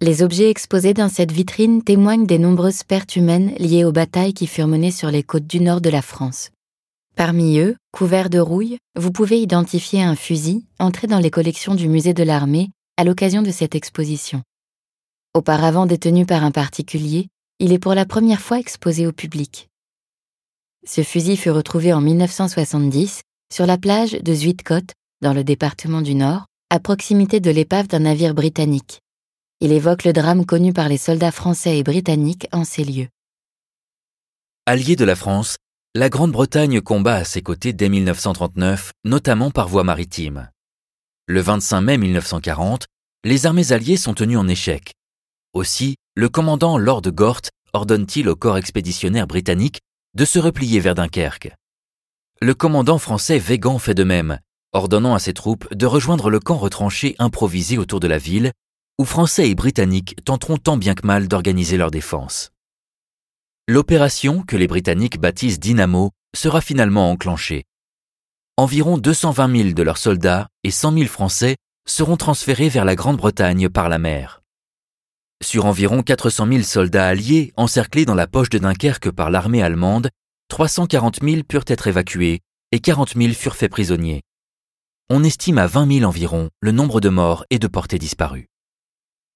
Les objets exposés dans cette vitrine témoignent des nombreuses pertes humaines liées aux batailles qui furent menées sur les côtes du nord de la France. Parmi eux, couverts de rouille, vous pouvez identifier un fusil entré dans les collections du musée de l'armée à l'occasion de cette exposition. Auparavant détenu par un particulier, il est pour la première fois exposé au public. Ce fusil fut retrouvé en 1970 sur la plage de Zuidcote, dans le département du Nord, à proximité de l'épave d'un navire britannique. Il évoque le drame connu par les soldats français et britanniques en ces lieux. Allié de la France, la Grande-Bretagne combat à ses côtés dès 1939, notamment par voie maritime. Le 25 mai 1940, les armées alliées sont tenues en échec. Aussi, le commandant Lord Gort ordonne-t-il au corps expéditionnaire britannique de se replier vers Dunkerque. Le commandant français Végan fait de même, ordonnant à ses troupes de rejoindre le camp retranché improvisé autour de la ville, où Français et Britanniques tenteront tant bien que mal d'organiser leur défense. L'opération, que les Britanniques baptisent Dynamo, sera finalement enclenchée. Environ 220 000 de leurs soldats et 100 000 Français seront transférés vers la Grande-Bretagne par la mer. Sur environ 400 000 soldats alliés encerclés dans la poche de Dunkerque par l'armée allemande, 340 000 purent être évacués et 40 000 furent faits prisonniers. On estime à 20 000 environ le nombre de morts et de portés disparus.